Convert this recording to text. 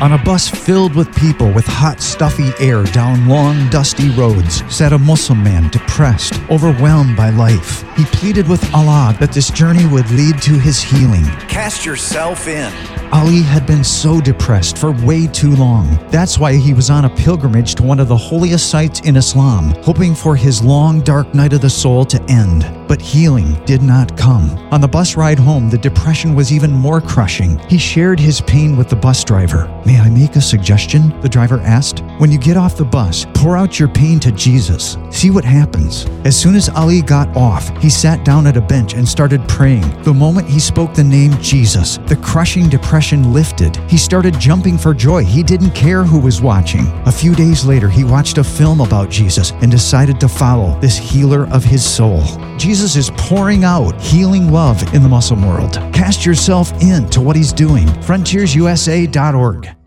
On a bus filled with people with hot, stuffy air down long, dusty roads sat a Muslim man depressed, overwhelmed by life. He pleaded with Allah that this journey would lead to his healing. Cast yourself in. Ali had been so depressed for way too long. That's why he was on a pilgrimage to one of the holiest sites in Islam, hoping for his long, dark night of the soul to end. But healing did not come. On the bus ride home, the depression was even more crushing. He shared his pain with the bus driver. May I make a suggestion? The driver asked. When you get off the bus, pour out your pain to Jesus. See what happens. As soon as Ali got off, he sat down at a bench and started praying. The moment he spoke the name Jesus, the crushing depression lifted. He started jumping for joy. He didn't care who was watching. A few days later, he watched a film about Jesus and decided to follow this healer of his soul. Jesus is pouring out healing love in the Muslim world. Cast yourself in to what he's doing. FrontiersUSA.org.